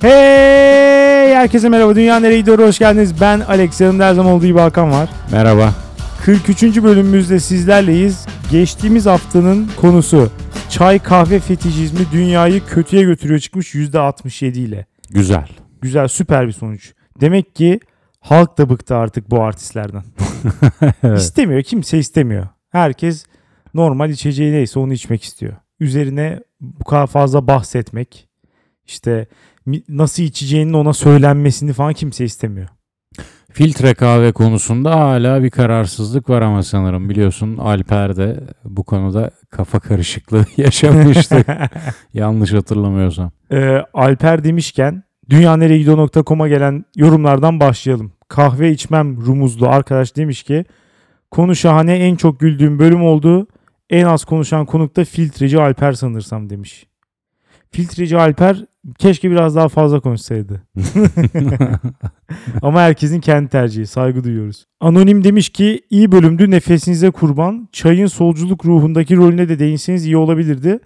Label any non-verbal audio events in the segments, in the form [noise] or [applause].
Hey herkese merhaba Dünya Nereye Gidiyor hoş geldiniz. Ben Alex yanımda her zaman olduğu gibi Hakan var. Merhaba. 43. bölümümüzde sizlerleyiz. Geçtiğimiz haftanın konusu çay kahve fetişizmi dünyayı kötüye götürüyor çıkmış %67 ile. Güzel. Güzel süper bir sonuç. Demek ki halk da bıktı artık bu artistlerden. [laughs] Evet. İstemiyor kimse istemiyor. Herkes normal içeceği neyse onu içmek istiyor. Üzerine bu kadar fazla bahsetmek işte nasıl içeceğinin ona söylenmesini falan kimse istemiyor. Filtre kahve konusunda hala bir kararsızlık var ama sanırım biliyorsun Alper de bu konuda kafa karışıklığı [laughs] yaşamıştık. [laughs] Yanlış hatırlamıyorsam. Ee, Alper demişken dünyanereyegidiyor.com'a gelen yorumlardan başlayalım. Kahve içmem rumuzlu arkadaş demiş ki konu şahane en çok güldüğüm bölüm oldu. En az konuşan konuk da filtreci Alper sanırsam demiş. Filtreci Alper keşke biraz daha fazla konuşsaydı. [laughs] Ama herkesin kendi tercihi. Saygı duyuyoruz. Anonim demiş ki iyi bölümdü nefesinize kurban. Çayın solculuk ruhundaki rolüne de değinseniz iyi olabilirdi.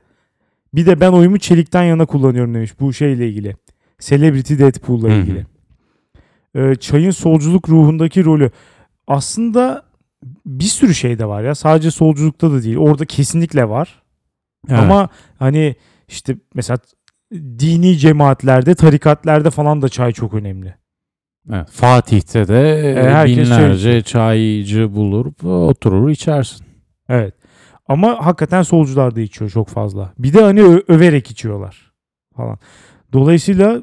Bir de ben oyumu çelikten yana kullanıyorum demiş bu şeyle ilgili. Celebrity Deadpool'la ilgili. Ee, çayın solculuk ruhundaki rolü. Aslında bir sürü şey de var ya. Sadece solculukta da değil. Orada kesinlikle var. Evet. Ama hani işte mesela dini cemaatlerde, tarikatlerde falan da çay çok önemli. Evet. Fatih'te de E, çay binlerce çaycı bulur, oturur içersin. Evet. Ama hakikaten solcular da içiyor çok fazla. Bir de hani överek içiyorlar falan. Dolayısıyla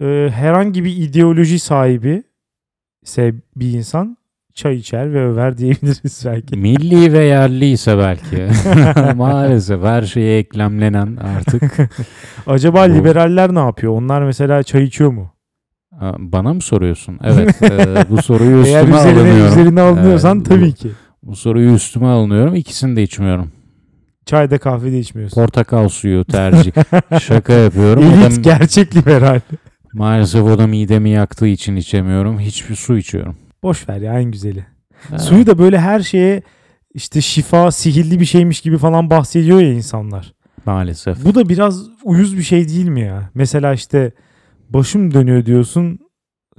e, herhangi bir ideoloji sahibi ise bir insan çay içer ve över diyebiliriz [laughs] belki. Milli ve yerli ise belki. [laughs] Maalesef her şeye eklemlenen artık. [laughs] Acaba Bu- liberaller ne yapıyor? Onlar mesela çay içiyor mu? Bana mı soruyorsun? Evet. e, bu soruyu Eğer üstüme üzerine, alınıyorum. üzerine alınıyorsan Evet, tabii bu- ki. Bu soruyu üstüme alınıyorum. İkisini de içmiyorum. Çayda kahvede içmiyorsun. Portakal suyu tercih. Şaka yapıyorum. Elit gerçek liberal. maalesef o da midemi yaktığı için içemiyorum. Hiçbir su içiyorum. Boş ver ya en güzeli. Ha, Suyu da böyle her şeye işte şifa, sihirli bir şeymiş gibi falan bahsediyor ya insanlar. Maalesef. Bu da biraz uyuz bir şey değil mi ya? Mesela işte başım dönüyor diyorsun.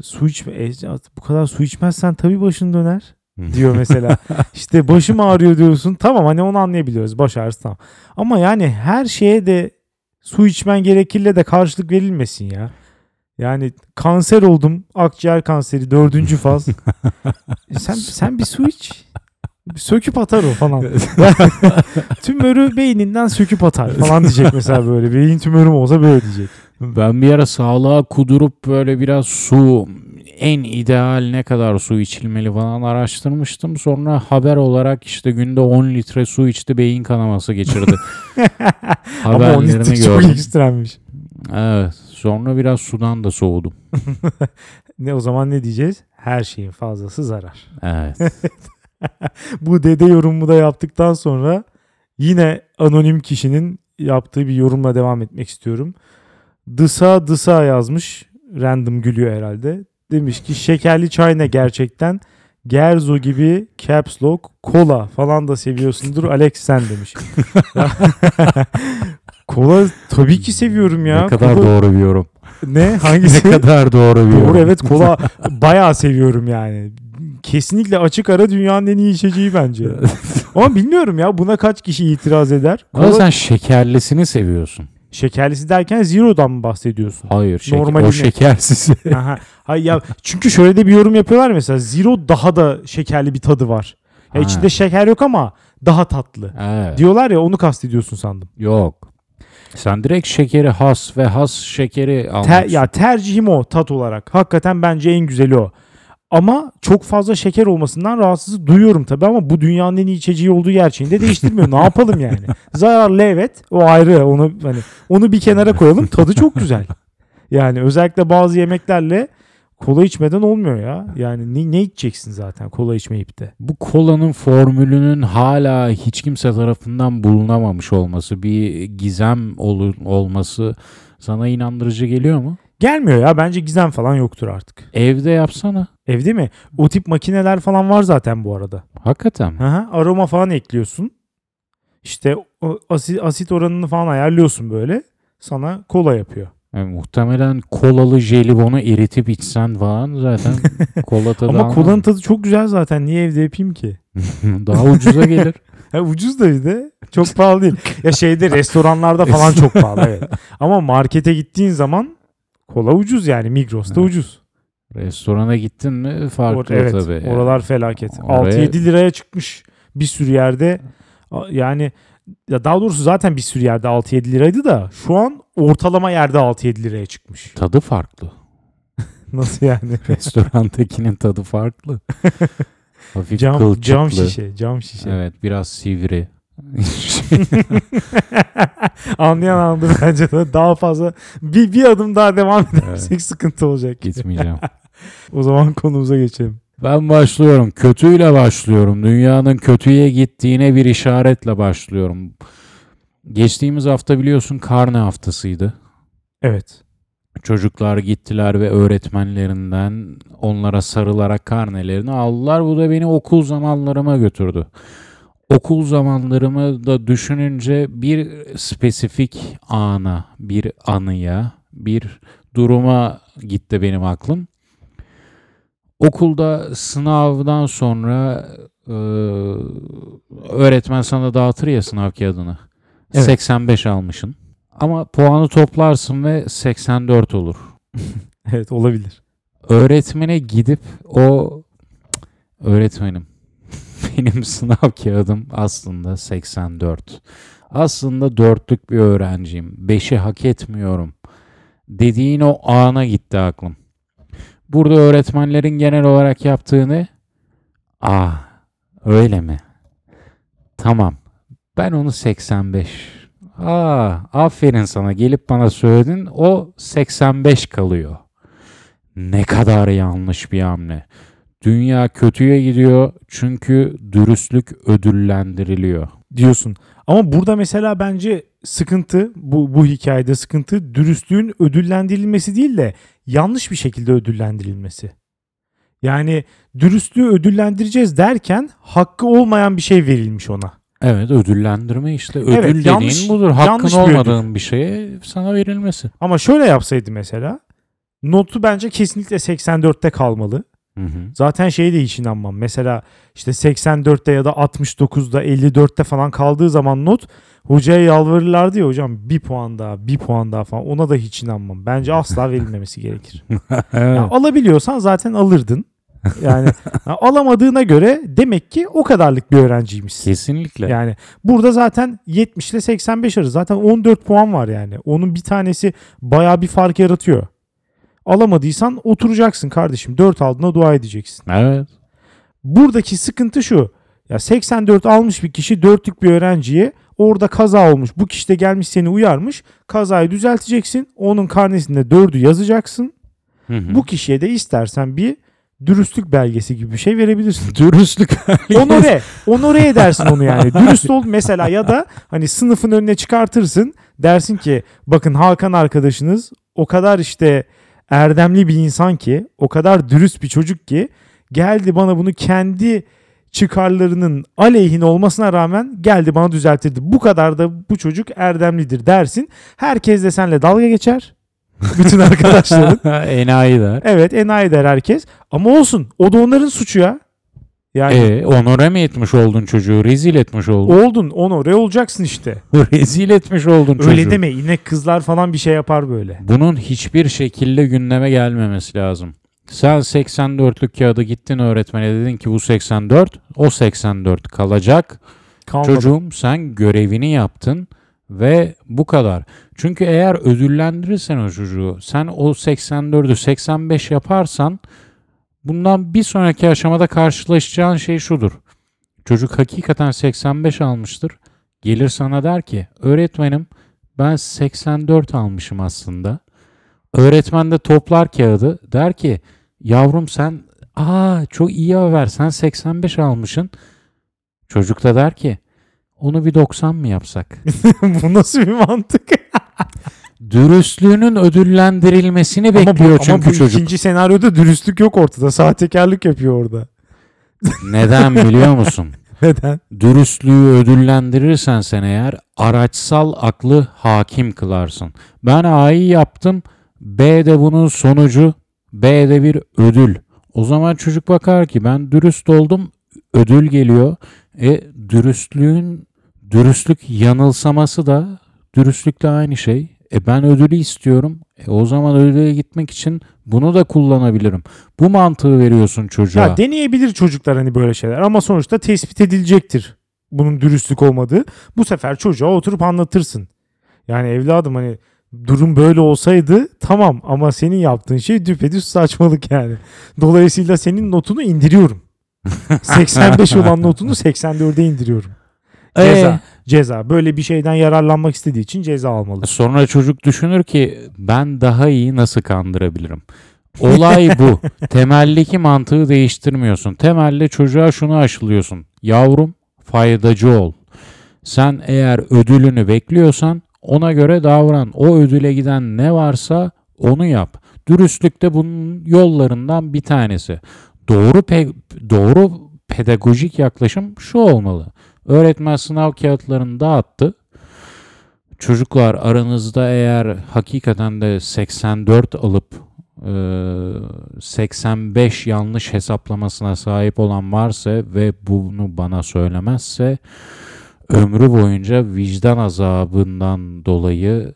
Su içme. e, bu kadar su içmezsen tabii başın döner diyor mesela. [laughs] işte başım ağrıyor diyorsun. Tamam hani onu anlayabiliyoruz. Baş ağrısı tamam. Ama yani her şeye de su içmen gerekirle de karşılık verilmesin ya. Yani kanser oldum. Akciğer kanseri dördüncü [laughs] faz. E sen, [laughs] sen bir su iç. Söküp atar o falan. [laughs] Tümörü beyninden söküp atar falan diyecek mesela böyle. Beyin tümörüm olsa böyle diyecek. Ben bir ara sağlığa kudurup böyle biraz su en ideal ne kadar su içilmeli falan araştırmıştım. Sonra haber olarak işte günde 10 litre su içti beyin kanaması geçirdi. Ama onun Haberlerini istek çok gördüm. ekstremmiş. Evet. Sonra biraz sudan da soğudum. [laughs] Ne o zaman ne diyeceğiz? Her şeyin fazlası zarar. Evet. [laughs] Bu dede yorumu da yaptıktan sonra yine anonim kişinin yaptığı bir yorumla devam etmek istiyorum. Dısa dısa yazmış. Random gülüyor herhalde. Demiş ki şekerli çay ne gerçekten? Gerzo gibi caps lock, kola falan da seviyorsundur. Alex sen demiş. [laughs] kola tabii ki seviyorum ya. ne kadar Kola- doğru bir yorum. Ne? [laughs] Hangisi? Ne kadar doğru bir yorum. Doğru evet kola [laughs] bayağı seviyorum yani. Kesinlikle açık ara dünyanın en iyi içeceği bence. [laughs] Ama bilmiyorum ya buna kaç kişi itiraz eder? Ama Kola sen şekerlisini seviyorsun. şekerlisi derken zero'dan mı bahsediyorsun? Hayır. Şeker, Normalini. o şekersiz. Aha. Hayır ya çünkü şöyle de bir yorum yapıyorlar mesela zero daha da şekerli bir tadı var. Ya Ha. içinde şeker yok ama daha tatlı. evet. Diyorlar ya onu kastediyorsun sandım. Yok. Sen direkt şekeri has ve has şekeri Ter- almışsın. ya tercihim o tat olarak. Hakikaten bence en güzeli o. Ama çok fazla şeker olmasından rahatsızlık duyuyorum tabii ama bu dünyanın en iyi içeceği olduğu gerçeğini de değiştirmiyor. ne [laughs] yapalım yani? Zararlı evet. O ayrı. Onu hani onu bir kenara koyalım. Tadı çok güzel. Yani özellikle bazı yemeklerle kola içmeden olmuyor ya. Yani ne, ne içeceksin zaten kola içmeyip de. Bu kolanın formülünün hala hiç kimse tarafından bulunamamış olması, bir gizem olu- olması sana inandırıcı geliyor mu? Gelmiyor ya. Bence gizem falan yoktur artık. Evde yapsana. Evde mi? O tip makineler falan var zaten bu arada. Hakikaten mi? Aha, aroma falan ekliyorsun. İşte asit, asit oranını falan ayarlıyorsun böyle. Sana kola yapıyor. Yani muhtemelen kolalı jelibonu eritip içsen falan zaten [laughs] kola tadı Ama kolanın tadı çok güzel zaten. Niye evde yapayım ki? [laughs] Daha ucuza gelir. [laughs] Ha, ucuz da bir de çok pahalı değil. Ya şeyde restoranlarda falan çok pahalı evet. Ama markete gittiğin zaman kola ucuz yani Migros'ta Evet. ucuz. Restorana gittin mi farklı Or- evet tabii. oralar felaket. Oraya- 6-7 liraya çıkmış bir sürü yerde. Yani ya daha doğrusu zaten bir sürü yerde 6-7 liraydı da şu an ortalama yerde 6-7 liraya çıkmış. Tadı farklı. [laughs] Nasıl yani? [laughs] Restorantakinin tadı farklı. [laughs] Hafif cam, kılçıklı. cam şişe, cam şişe. Evet biraz sivri. Anlayan anladı bence de daha fazla bir, bir adım daha devam edersek Evet. sıkıntı olacak. Gitmeyeceğim. O zaman konumuza geçelim. Ben başlıyorum. Kötüyle başlıyorum. Dünyanın kötüye gittiğine bir işaretle başlıyorum. Geçtiğimiz hafta biliyorsun karne haftasıydı. Evet. Çocuklar gittiler ve öğretmenlerinden onlara sarılarak karnelerini aldılar. Bu da beni okul zamanlarıma götürdü. Okul zamanlarımı da düşününce bir spesifik ana, bir anıya, bir duruma gitti benim aklım. Okulda sınavdan sonra e, öğretmen sana dağıtır ya sınav kağıdını. Evet. 85 almışsın. Ama puanı toplarsın ve 84 olur. [laughs] Evet olabilir. Öğretmene gidip o "Cık, öğretmenim [laughs] benim sınav kağıdım aslında 84. Aslında dörtlük bir öğrenciyim. Beşi hak etmiyorum. Dediğin o ana gitti aklım. Burada öğretmenlerin genel olarak yaptığını ah öyle mi? Tamam. Ben onu 85. Aa, aferin sana gelip bana söyledin. O 85 kalıyor. Ne kadar yanlış bir hamle. Dünya kötüye gidiyor çünkü dürüstlük ödüllendiriliyor. Diyorsun. Ama burada mesela bence sıkıntı bu, bu hikayede sıkıntı dürüstlüğün ödüllendirilmesi değil de yanlış bir şekilde ödüllendirilmesi. Yani dürüstlüğü ödüllendireceğiz derken hakkı olmayan bir şey verilmiş ona. Evet ödüllendirme işte. Ödül Evet, dediğin yanlış- budur. Hakkın yanlış bir ödül. bir şeye sana verilmesi. Ama şöyle yapsaydı mesela notu bence kesinlikle 84'te kalmalı. Hı hı. Zaten şeye de hiç inanmam. Mesela işte 84'te ya da 69'da 54'te falan kaldığı zaman not hocaya yalvarırlardı ya hocam bir puan daha bir puan daha falan ona da hiç inanmam. Bence asla [laughs] verilmemesi gerekir. [laughs] Evet. Ya alabiliyorsan zaten alırdın. Yani [laughs] ya alamadığına göre demek ki o kadarlık bir öğrenciymişsin. Kesinlikle. Yani burada zaten 70 ile 85 arası. Zaten 14 puan var yani. Onun bir tanesi baya bir fark yaratıyor. Alamadıysan oturacaksın kardeşim. 4 aldığına dua edeceksin. Evet. Buradaki sıkıntı şu. Ya 84 almış bir kişi dörtlük bir öğrenciye orada kaza olmuş. Bu kişi de gelmiş seni uyarmış. Kazayı düzelteceksin. Onun karnesinde 4'ü yazacaksın. Hı hı. Bu kişiye de istersen bir dürüstlük belgesi gibi bir şey verebilirsin. [laughs] dürüstlük. Onore, onore edersin onu yani. Dürüst ol mesela ya da hani sınıfın önüne çıkartırsın. Dersin ki bakın Hakan arkadaşınız o kadar işte erdemli bir insan ki, o kadar dürüst bir çocuk ki geldi bana bunu kendi çıkarlarının aleyhine olmasına rağmen geldi bana düzelttirdi. Bu kadar da bu çocuk erdemlidir dersin. Herkes de seninle dalga geçer. [laughs] Bütün arkadaşların. [laughs] Enayi der. Evet enayi der herkes. Ama olsun. O da onların suçu ya. Yani E, onore mi etmiş oldun çocuğu? Rezil etmiş oldun. oldun onore olacaksın işte. [laughs] Rezil etmiş oldun çocuğu. Öyle deme. Yine kızlar falan bir şey yapar böyle. Bunun hiçbir şekilde gündeme gelmemesi lazım. Sen 84'lük kağıdı gittin öğretmene dedin ki bu 84, o 84 kalacak. Kalmadı. Çocuğum sen görevini yaptın ve bu kadar. Çünkü eğer ödüllendirirsen o çocuğu, sen o 84'ü 85 yaparsan bundan bir sonraki aşamada karşılaşacağın şey şudur. Çocuk hakikaten 85 almıştır. Gelir sana der ki öğretmenim ben 84 almışım aslında. Öğretmen de toplar kağıdı der ki yavrum sen aa çok iyi haber sen 85 almışsın. Çocuk da der ki onu bir 90 mı yapsak? [laughs] bu nasıl bir mantık? [laughs] Dürüstlüğünün ödüllendirilmesini bekliyor ama bu, çünkü ama bu çocuk. ikinci senaryoda dürüstlük yok ortada. Sahtekarlık yapıyor orada. [laughs] Neden biliyor musun? [laughs] Neden? Dürüstlüğü ödüllendirirsen sen eğer araçsal aklı hakim kılarsın. Ben A'yı yaptım. B de bunun sonucu. B de bir ödül. O zaman çocuk bakar ki ben dürüst oldum. Ödül geliyor. E dürüstlüğün dürüstlük yanılsaması da dürüstlükle aynı şey. E ben ödülü istiyorum. E o zaman ödüle gitmek için bunu da kullanabilirim. Bu mantığı veriyorsun çocuğa. Ya deneyebilir çocuklar hani böyle şeyler ama sonuçta tespit edilecektir bunun dürüstlük olmadığı. Bu sefer çocuğa oturup anlatırsın. Yani evladım hani durum böyle olsaydı tamam ama senin yaptığın şey düpedüz saçmalık yani. Dolayısıyla senin notunu indiriyorum. [laughs] 85 olan notunu 84'e indiriyorum. Ceza. Ceza. Böyle bir şeyden yararlanmak istediği için ceza almalı. Sonra çocuk düşünür ki ben daha iyi nasıl kandırabilirim? Olay bu. [laughs] Temeldeki mantığı değiştirmiyorsun. Temelde çocuğa şunu aşılıyorsun. Yavrum faydacı ol. Sen eğer ödülünü bekliyorsan ona göre davran. O ödüle giden ne varsa onu yap. Dürüstlük de bunun yollarından bir tanesi. Doğru pe- doğru pedagojik yaklaşım şu olmalı. Öğretmen sınav kağıtlarını dağıttı. Çocuklar aranızda eğer hakikaten de 84 alıp e, 85 yanlış hesaplamasına sahip olan varsa ve bunu bana söylemezse ömrü boyunca vicdan azabından dolayı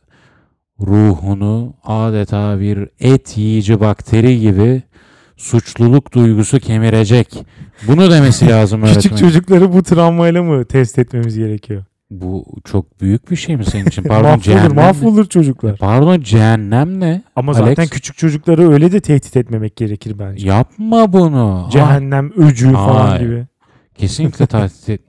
ruhunu adeta bir et yiyici bakteri gibi suçluluk duygusu kemirecek. Bunu demesi lazım öğretmen. Küçük çocukları bu travmayla mı test etmemiz gerekiyor? Bu çok büyük bir şey mi senin için? Pardon mahvolur, cehennem. ne? mahvolur çocuklar. Pardon cehennem ne? Ama Alex? zaten küçük çocukları öyle de tehdit etmemek gerekir bence. Yapma bunu. Cehennem, öcü falan Hayır. gibi. kesinlikle tahdit et.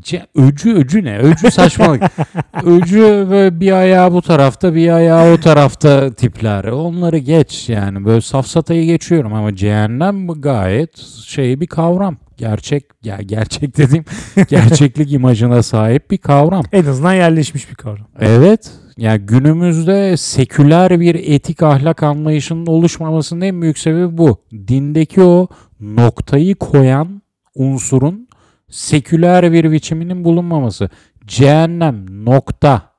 Ce- öcü öcü ne? Öcü saçmalık. [laughs] öcü böyle bir ayağı bu tarafta bir ayağı o tarafta tipler. Onları geç yani. Böyle safsatayı geçiyorum ama cehennem gayet şey bir kavram. Gerçek ya gerçek dediğim [laughs] gerçeklik imajına sahip bir kavram. En azından yerleşmiş bir kavram. Evet. Yani günümüzde seküler bir etik ahlak anlayışının oluşmamasının en büyük sebebi bu. Dindeki o noktayı koyan unsurun seküler bir biçiminin bulunmaması. Cehennem nokta.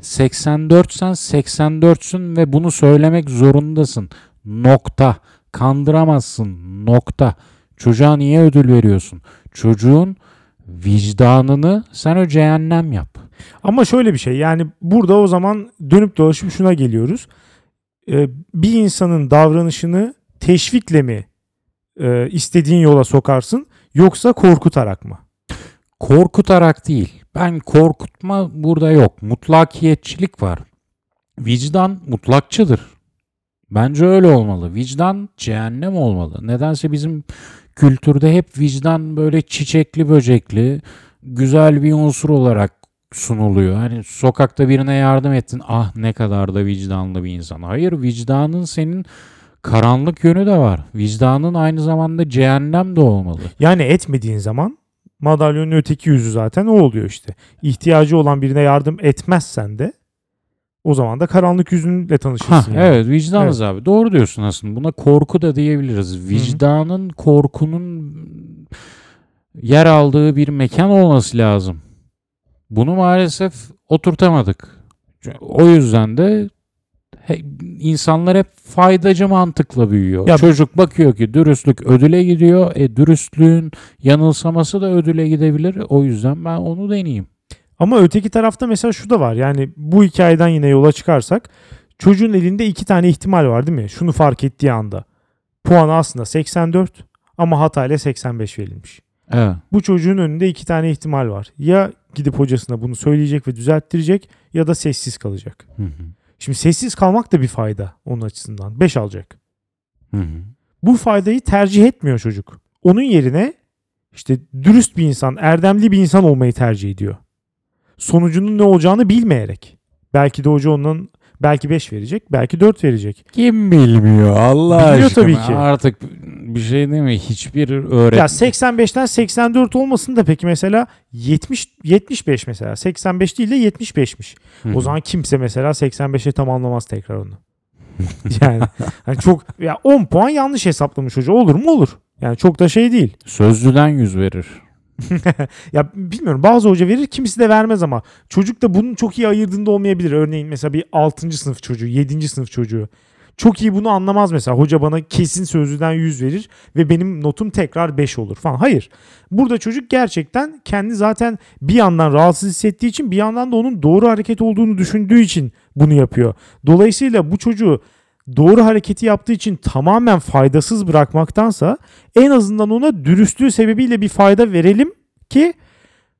84 sen 84'sün ve bunu söylemek zorundasın. Nokta. Kandıramazsın. Nokta. Çocuğa niye ödül veriyorsun? Çocuğun vicdanını sen o cehennem yap. Ama şöyle bir şey yani burada o zaman dönüp dolaşıp şuna geliyoruz. Ee, bir insanın davranışını teşvikle mi e, istediğin yola sokarsın yoksa korkutarak mı? Korkutarak değil. Ben korkutma burada yok. Mutlakiyetçilik var. Vicdan mutlakçıdır. Bence öyle olmalı. Vicdan cehennem olmalı. Nedense bizim kültürde hep vicdan böyle çiçekli böcekli, güzel bir unsur olarak sunuluyor. Hani sokakta birine yardım ettin. Ah ne kadar da vicdanlı bir insan. Hayır vicdanın senin karanlık yönü de var. Vicdanın aynı zamanda cehennem de olmalı. Yani etmediğin zaman madalyonun öteki yüzü zaten o oluyor işte. İhtiyacı olan birine yardım etmezsen de o zaman da karanlık yüzünle tanışırsın. Ha, yani. evet vicdanız Evet. abi. Doğru diyorsun aslında. Buna korku da diyebiliriz. Vicdanın korkunun yer aldığı bir mekan olması lazım. Bunu maalesef oturtamadık. O yüzden de insanlar hep faydacı mantıkla büyüyor. Ya- Çocuk bakıyor ki dürüstlük ödüle gidiyor. E dürüstlüğün yanılsaması da ödüle gidebilir. O yüzden ben onu deneyeyim. Ama öteki tarafta mesela şu da var. Yani bu hikayeden yine yola çıkarsak çocuğun elinde iki tane ihtimal var değil mi? Şunu fark ettiği anda. Puanı aslında 84 ama hatayla 85 verilmiş. Evet. Bu çocuğun önünde iki tane ihtimal var. Ya gidip hocasına bunu söyleyecek ve düzelttirecek ya da sessiz kalacak. Hı hı. Şimdi sessiz kalmak da bir fayda onun açısından. 5 alacak. Hı hı. Bu faydayı tercih etmiyor çocuk. Onun yerine işte dürüst bir insan, erdemli bir insan olmayı tercih ediyor. Sonucunun ne olacağını bilmeyerek. Belki de hoca onun belki 5 verecek, belki 4 verecek. Kim bilmiyor Allah Biliyor aşkına. tabii ki. Artık bir şey değil mi? Hiçbir öğretmen. Ya 85'ten 84 olmasın da peki mesela 70 75 mesela 85 değil de 75'miş. Hı. O zaman kimse mesela 85'e tamamlamaz tekrar onu. [laughs] yani hani çok ya 10 puan yanlış hesaplamış hoca olur mu olur. Yani çok da şey değil. Sözlüden yüz verir. [laughs] ya bilmiyorum bazı hoca verir kimisi de vermez ama çocuk da bunun çok iyi ayırdığında olmayabilir. Örneğin mesela bir 6. sınıf çocuğu 7. sınıf çocuğu çok iyi bunu anlamaz mesela. Hoca bana kesin sözlüden 100 verir ve benim notum tekrar 5 olur falan. Hayır. Burada çocuk gerçekten kendi zaten bir yandan rahatsız hissettiği için bir yandan da onun doğru hareket olduğunu düşündüğü için bunu yapıyor. Dolayısıyla bu çocuğu doğru hareketi yaptığı için tamamen faydasız bırakmaktansa en azından ona dürüstlüğü sebebiyle bir fayda verelim ki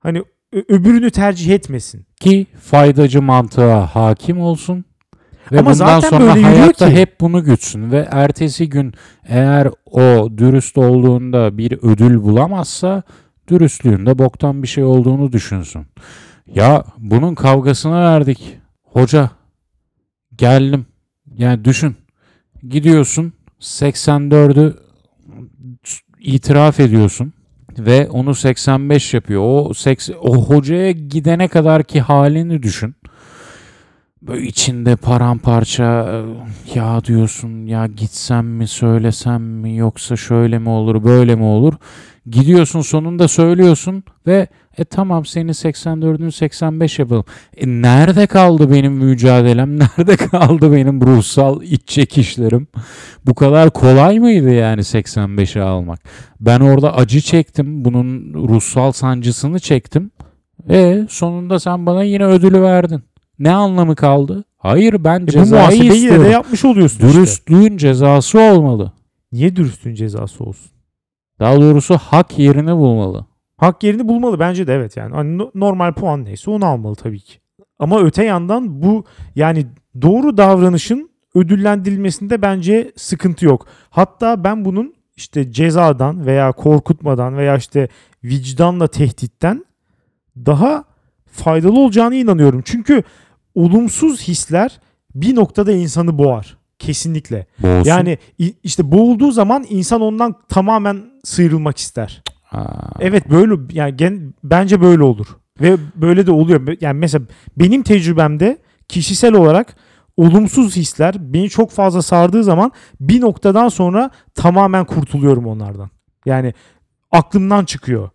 hani öbürünü tercih etmesin. Ki faydacı mantığa hakim olsun. Ve Ama bundan zaten sonra böyle hayatta ki. hep bunu gütsün ve ertesi gün eğer o dürüst olduğunda bir ödül bulamazsa dürüstlüğünde boktan bir şey olduğunu düşünsün. Ya bunun kavgasını verdik. Hoca geldim. Yani düşün. Gidiyorsun 84'ü itiraf ediyorsun ve onu 85 yapıyor. O 80, o hocaya gidene kadar ki halini düşün. Böyle içinde paramparça e, ya diyorsun ya gitsem mi söylesem mi yoksa şöyle mi olur böyle mi olur. Gidiyorsun sonunda söylüyorsun ve e tamam senin 84'ün 85 yapalım. E nerede kaldı benim mücadelem? [laughs] Nerede kaldı benim ruhsal iç çekişlerim? Bu kadar kolay mıydı yani 85'e almak? Ben orada acı çektim. Bunun ruhsal sancısını çektim. E sonunda sen bana yine ödülü verdin. Ne anlamı kaldı? Hayır ben E bu cezayı yine istiyorum. de yapmış oluyorsun işte. Dürüstlüğün cezası olmalı. Niye dürüstlüğün cezası olsun? Daha doğrusu hak yerini bulmalı. Hak yerini bulmalı bence de evet yani. Hani no- normal puan neyse onu almalı tabii ki. Ama öte yandan bu yani doğru davranışın ödüllendirilmesinde bence sıkıntı yok. Hatta ben bunun işte cezadan veya korkutmadan veya işte vicdanla tehditten daha faydalı olacağına inanıyorum. Çünkü olumsuz hisler bir noktada insanı boğar. Kesinlikle. Boğulsun. Yani işte boğulduğu zaman insan ondan tamamen sıyrılmak ister. Evet böyle yani gen, bence böyle olur. Ve böyle de oluyor. Yani mesela benim tecrübemde kişisel olarak olumsuz hisler beni çok fazla sardığı zaman bir noktadan sonra tamamen kurtuluyorum onlardan. Yani aklımdan çıkıyor.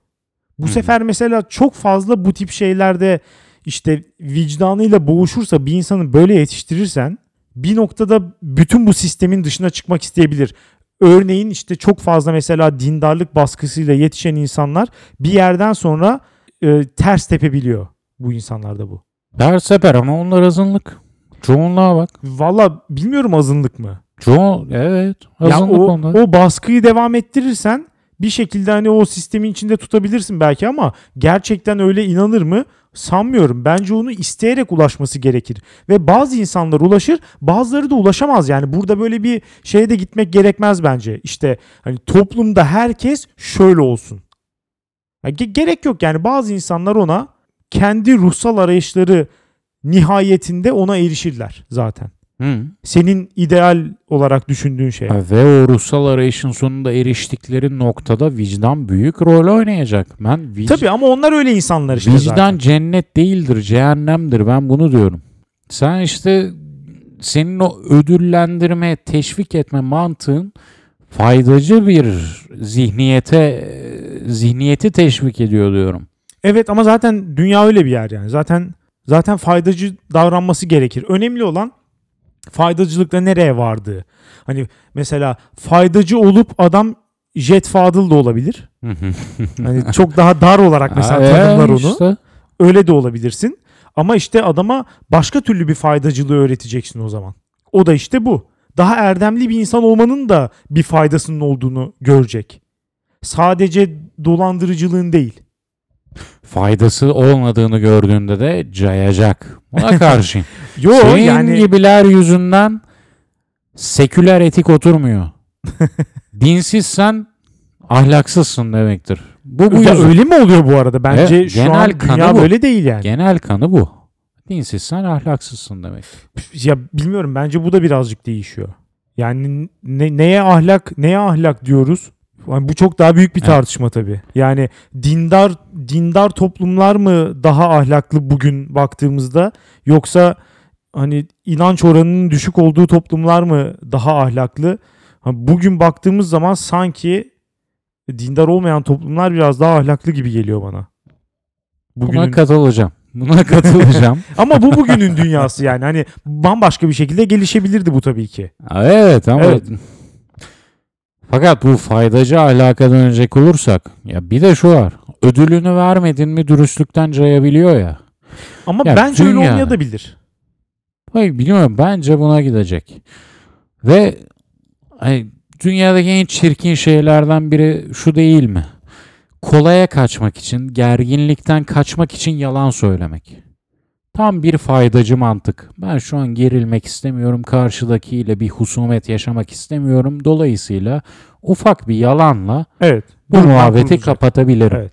Bu hı. sefer mesela çok fazla bu tip şeylerde işte vicdanıyla boğuşursa bir insanı böyle yetiştirirsen bir noktada bütün bu sistemin dışına çıkmak isteyebilir. Örneğin işte çok fazla mesela dindarlık baskısıyla yetişen insanlar bir yerden sonra e, ters tepebiliyor bu insanlarda bu. Her sefer ama onlar azınlık. Çoğunluğa bak. Valla bilmiyorum azınlık mı? Çoğun evet Ya azınlık o, onlar. o baskıyı devam ettirirsen bir şekilde hani o sistemin içinde tutabilirsin belki ama gerçekten öyle inanır mı? Sanmıyorum. Bence onu isteyerek ulaşması gerekir. Ve bazı insanlar ulaşır, bazıları da ulaşamaz. Yani burada böyle bir şeye de gitmek gerekmez bence. İşte hani toplumda herkes şöyle olsun. Ya ge- gerek yok yani bazı insanlar ona kendi ruhsal arayışları nihayetinde ona erişirler zaten. Hı. Senin ideal olarak düşündüğün şey. Ha, Ve o ruhsal arayışın sonunda eriştikleri noktada vicdan büyük rol oynayacak. Ben vic- Tabii ama onlar öyle insanlar işte vicdan zaten. cennet değildir, cehennemdir. Ben bunu diyorum. Sen işte senin o ödüllendirme, teşvik etme mantığın faydacı bir zihniyete zihniyeti teşvik ediyor diyorum. Evet ama zaten dünya öyle bir yer yani. Zaten zaten faydacı davranması gerekir. Önemli olan faydacılıkla nereye vardığı. Hani mesela faydacı olup adam Jet Fadıl da olabilir. [laughs] Hani çok daha dar olarak mesela tanımlar e, onu. işte. Öyle de olabilirsin. Ama işte adama başka türlü bir faydacılığı öğreteceksin o zaman. O da işte bu. Daha erdemli bir insan olmanın da bir faydasının olduğunu görecek. Sadece dolandırıcılığın değil. Faydası olmadığını gördüğünde de cayacak. Buna [laughs] karşıyım. Yo Senin yani gibiler yüzünden seküler etik oturmuyor. [laughs] Dinsizsen ahlaksızsın demektir. Bu bu Ya öyle mi oluyor bu arada? Bence Evet, şu genel an kanı dünya bu. böyle değil yani. Genel kanı bu. Dinsizsen ahlaksızsın demek. Ya bilmiyorum bence bu da birazcık değişiyor. Yani ne- neye ahlak neye ahlak diyoruz? Yani bu çok daha büyük bir Evet. tartışma tabii. Yani dindar dindar toplumlar mı daha ahlaklı bugün baktığımızda yoksa hani inanç oranının düşük olduğu toplumlar mı daha ahlaklı? Bugün baktığımız zaman sanki dindar olmayan toplumlar biraz daha ahlaklı gibi geliyor bana. Buna Bugünün... katılacağım. Buna katılacağım. [laughs] ama bu bugünün dünyası yani. Hani bambaşka bir şekilde gelişebilirdi bu tabii ki. evet ama Evet. Fakat bu faydacı ahlaka dönecek olursak ya bir de şu var. Ödülünü vermedin mi dürüstlükten cayabiliyor ya. Ama Ya bence öyle dünyada- olmayabilir. Hayır bilmiyorum bence buna gidecek. Ve hani, dünyadaki en çirkin şeylerden biri şu değil mi? Kolaya kaçmak için, gerginlikten kaçmak için yalan söylemek. Tam bir faydacı mantık. Ben şu an gerilmek istemiyorum, karşıdakiyle bir husumet yaşamak istemiyorum. Dolayısıyla ufak bir yalanla Evet. bu muhabbeti kapatabilirim. Evet.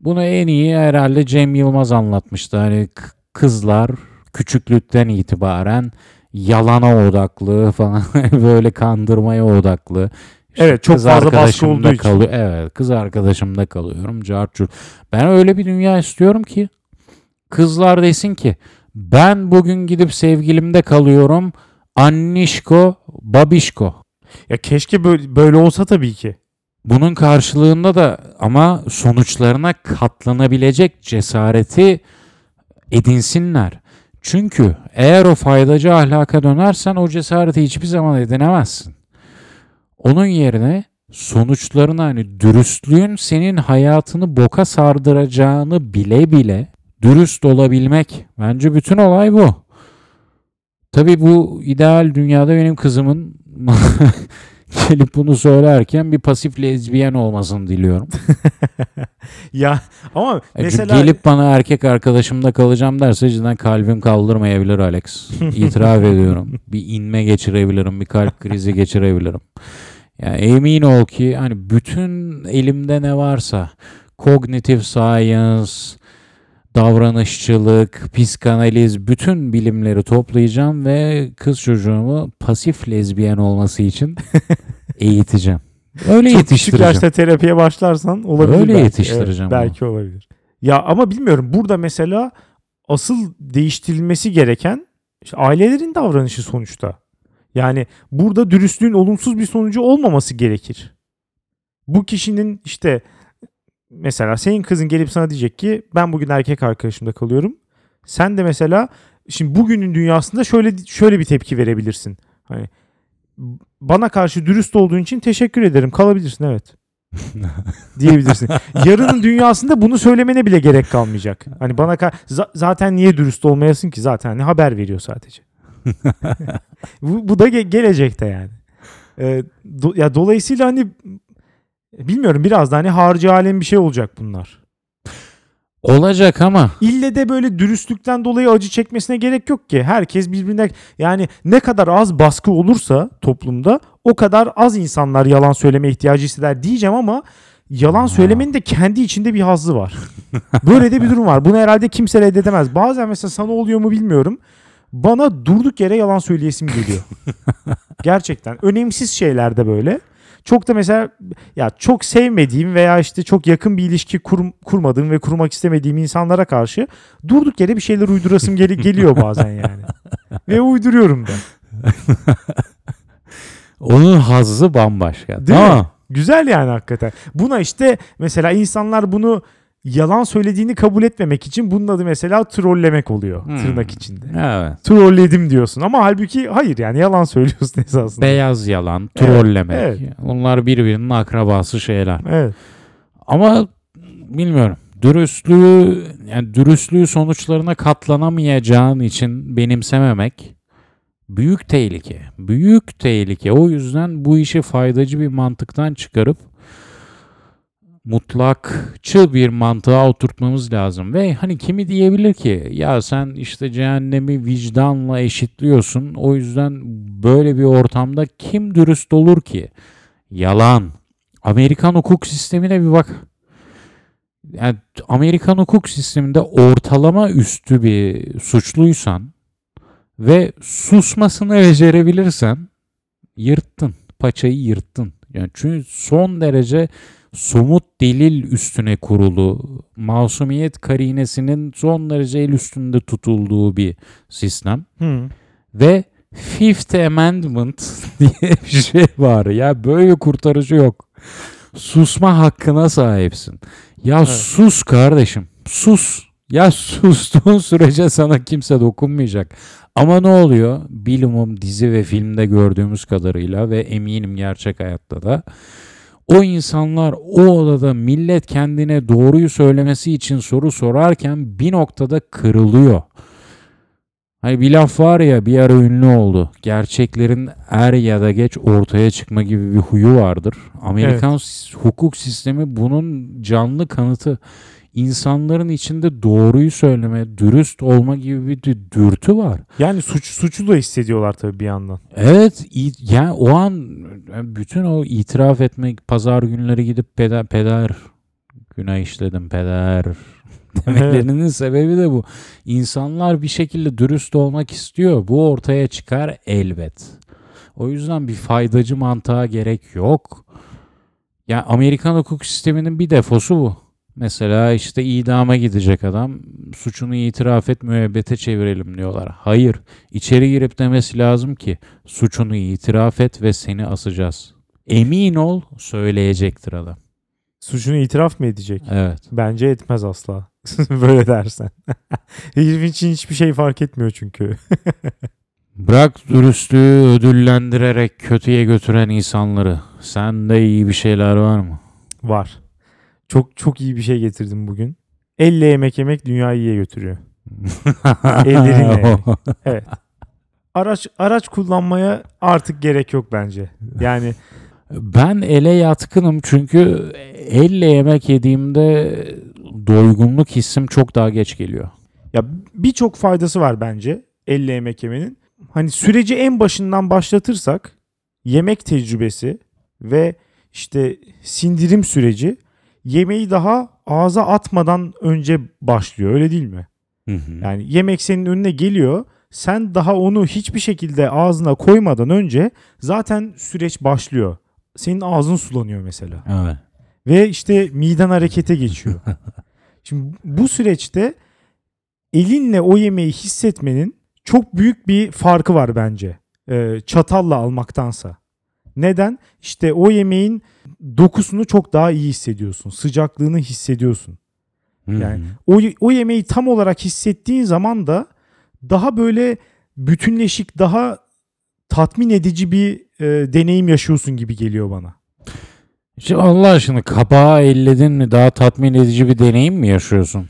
Bunu en iyi herhalde Cem Yılmaz anlatmıştı. Hani kızlar küçüklükten itibaren yalana odaklı falan [laughs] böyle kandırmaya odaklı. İşte Evet, çok fazla baskı olduğu için. kalıyor- Evet kız arkadaşımda kalıyorum. Carcur. Ben öyle bir dünya istiyorum ki kızlar desin ki ben bugün gidip sevgilimde kalıyorum. Annişko, babişko. Ya keşke böyle, böyle olsa tabii ki. Bunun karşılığında da ama sonuçlarına katlanabilecek cesareti edinsinler. Çünkü eğer o faydacı ahlaka dönersen o cesareti hiçbir zaman edinemezsin. Onun yerine sonuçlarına hani dürüstlüğün senin hayatını boka sardıracağını bile bile dürüst olabilmek. Bence bütün olay bu. Tabii bu ideal dünyada benim kızımın [laughs] gelip bunu söylerken bir pasif lezbiyen olmasını diliyorum. [laughs] Ya ama E, mesela Gelip bana erkek arkadaşımda kalacağım derse cidden kalbim kaldırmayabilir Alex. [laughs] İtiraf ediyorum. Bir inme geçirebilirim, bir kalp krizi geçirebilirim. Yani emin ol ki hani bütün elimde ne varsa kognitif science, davranışçılık, psikanaliz bütün bilimleri toplayacağım ve kız çocuğumu pasif lezbiyen olması için [laughs] eğiteceğim. Öyle çok küçük yetiştireceğim. yaşta terapiye başlarsan olabilir Öyle belki. yetiştireceğim Evet, belki olabilir. Ya ama bilmiyorum burada mesela asıl değiştirilmesi gereken işte ailelerin davranışı sonuçta. Yani burada dürüstlüğün olumsuz bir sonucu olmaması gerekir. Bu kişinin işte mesela senin kızın gelip sana diyecek ki ben bugün erkek arkadaşımda kalıyorum. Sen de mesela şimdi bugünün dünyasında şöyle şöyle bir tepki verebilirsin. Hani bana karşı dürüst olduğun için teşekkür ederim. Kalabilirsin evet [laughs] diyebilirsin. Yarının dünyasında bunu söylemene bile gerek kalmayacak. Hani bana ka- za- zaten niye dürüst olmayasın ki zaten hani haber veriyor sadece. [laughs] bu, bu da ge- gelecekte yani. Ee, do- ya dolayısıyla hani bilmiyorum biraz da hani harcı alem bir şey olacak bunlar. Olacak ama İlle de böyle dürüstlükten dolayı acı çekmesine gerek yok ki. Herkes birbirine yani ne kadar az baskı olursa toplumda o kadar az insanlar yalan söyleme ihtiyacı hisseder diyeceğim ama yalan söylemenin de kendi içinde bir hazzı var. Böyle de bir durum var. Bunu herhalde kimse reddedemez. Bazen mesela sana oluyor mu bilmiyorum. Bana durduk yere yalan söyleyesim geliyor. [laughs] Gerçekten. Önemsiz şeylerde böyle. Çok da mesela ya çok sevmediğim veya işte çok yakın bir ilişki kur- kurmadığım ve kurmak istemediğim insanlara karşı durduk yere bir şeyler uydurasım gel- geliyor bazen yani. ve uyduruyorum da. [laughs] onun hazzı bambaşka. Değil mi? tamam. Güzel yani hakikaten. Buna işte mesela insanlar bunu yalan söylediğini kabul etmemek için bunun adı mesela trollemek oluyor Hmm. tırnak içinde. Evet. Trolledim diyorsun ama halbuki hayır yani yalan söylüyorsun [laughs] esasında. Beyaz yalan, Evet, trollemek. evet. Bunlar birbirinin akrabası şeyler. Evet. Ama bilmiyorum. Dürüstlüğü yani dürüstlüğü sonuçlarına katlanamayacağın için benimsememek büyük tehlike. Büyük tehlike. O yüzden bu işi faydacı bir mantıktan çıkarıp mutlakçı bir mantığa oturtmamız lazım. Ve hani kimi diyebilir ki ya sen işte cehennemi vicdanla eşitliyorsun. O yüzden böyle bir ortamda kim dürüst olur ki? Yalan. Amerikan hukuk sistemine bir bak. Yani Amerikan hukuk sisteminde ortalama üstü bir suçluysan ve susmasını becerebilirsen yırttın. Paçayı yırttın. Yani çünkü son derece somut delil üstüne kurulu, masumiyet karinesinin son derece el üstünde tutulduğu bir sistem. Hı. Ve Fifth Amendment [laughs] diye bir şey var. Ya böyle kurtarıcı yok. susma hakkına sahipsin. Ya Evet. sus kardeşim. Sus. Ya sustuğun sürece sana kimse dokunmayacak. Ama ne oluyor? Bilumum dizi ve filmde gördüğümüz kadarıyla ve eminim gerçek hayatta da o insanlar o odada millet kendine doğruyu söylemesi için soru sorarken bir noktada kırılıyor. Hani bir laf var ya bir ara ünlü oldu. Gerçeklerin er ya da geç ortaya çıkma gibi bir huyu vardır. Amerikan s- hukuk sistemi bunun canlı kanıtı. İnsanların içinde doğruyu söyleme, dürüst olma gibi bir dü- dürtü var. Yani suç suçlu da hissediyorlar tabii bir yandan. Evet, yani o an bütün o itiraf etmek, pazar günleri gidip peder, peder günah işledim peder [laughs] demelerinin sebebi de bu. İnsanlar bir şekilde dürüst olmak istiyor. Bu ortaya çıkar elbet. O yüzden bir faydacı mantığa gerek yok. Ya Amerikan hukuk sisteminin bir defosu bu. Mesela işte idama gidecek adam suçunu itiraf et müebbete çevirelim diyorlar. Hayır içeri girip demesi lazım ki suçunu itiraf et ve seni asacağız. Emin ol söyleyecektir adam. Suçunu itiraf mı edecek? Evet. Bence etmez asla. [laughs] Böyle dersen. [laughs] Herif için hiçbir şey fark etmiyor çünkü. [laughs] Bırak dürüstlüğü ödüllendirerek kötüye götüren insanları. Sende iyi bir şeyler var mı? Var. Çok çok iyi bir şey getirdim bugün. Elle yemek yemek dünyayı iyiye götürüyor. [laughs] Ellerinle. Evet. Araç araç kullanmaya artık gerek yok bence. Yani Ben ele yatkınım çünkü elle yemek yediğimde doygunluk hissim çok daha geç geliyor. ya birçok faydası var bence elle yemek yemenin. Hani süreci en başından başlatırsak yemek tecrübesi ve işte sindirim süreci yemeği daha ağza atmadan önce başlıyor öyle değil mi? Yani yemek senin önüne geliyor. Sen daha onu hiçbir şekilde ağzına koymadan önce zaten süreç başlıyor. Senin ağzın sulanıyor mesela. Evet. Ve işte miden harekete geçiyor. [laughs] Şimdi bu süreçte elinle o yemeği hissetmenin çok büyük bir farkı var bence. Ee, çatalla almaktansa. Neden? İşte o yemeğin dokusunu çok daha iyi hissediyorsun. Sıcaklığını hissediyorsun. Yani o, o yemeği tam olarak hissettiğin zaman da daha böyle bütünleşik, daha tatmin edici bir e, deneyim yaşıyorsun gibi geliyor bana. Şimdi Allah aşkına kabağı elledin mi daha tatmin edici bir deneyim mi yaşıyorsun?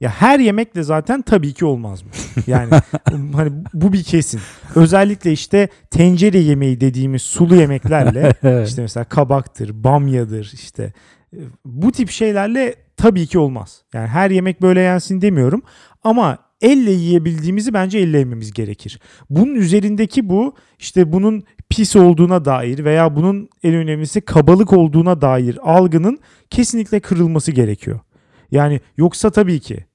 Ya her yemekle zaten tabii ki olmaz mı? Yani [laughs] hani bu bir kesin. Özellikle işte tencere yemeği dediğimiz sulu yemeklerle [laughs] işte mesela kabaktır, bamyadır işte e, bu tip şeylerle tabii ki olmaz. Yani her yemek böyle yensin demiyorum ama elle yiyebildiğimizi bence elle yememiz gerekir. Bunun üzerindeki bu işte bunun pis olduğuna dair veya bunun en önemlisi kabalık olduğuna dair algının kesinlikle kırılması gerekiyor. Yani yoksa tabii ki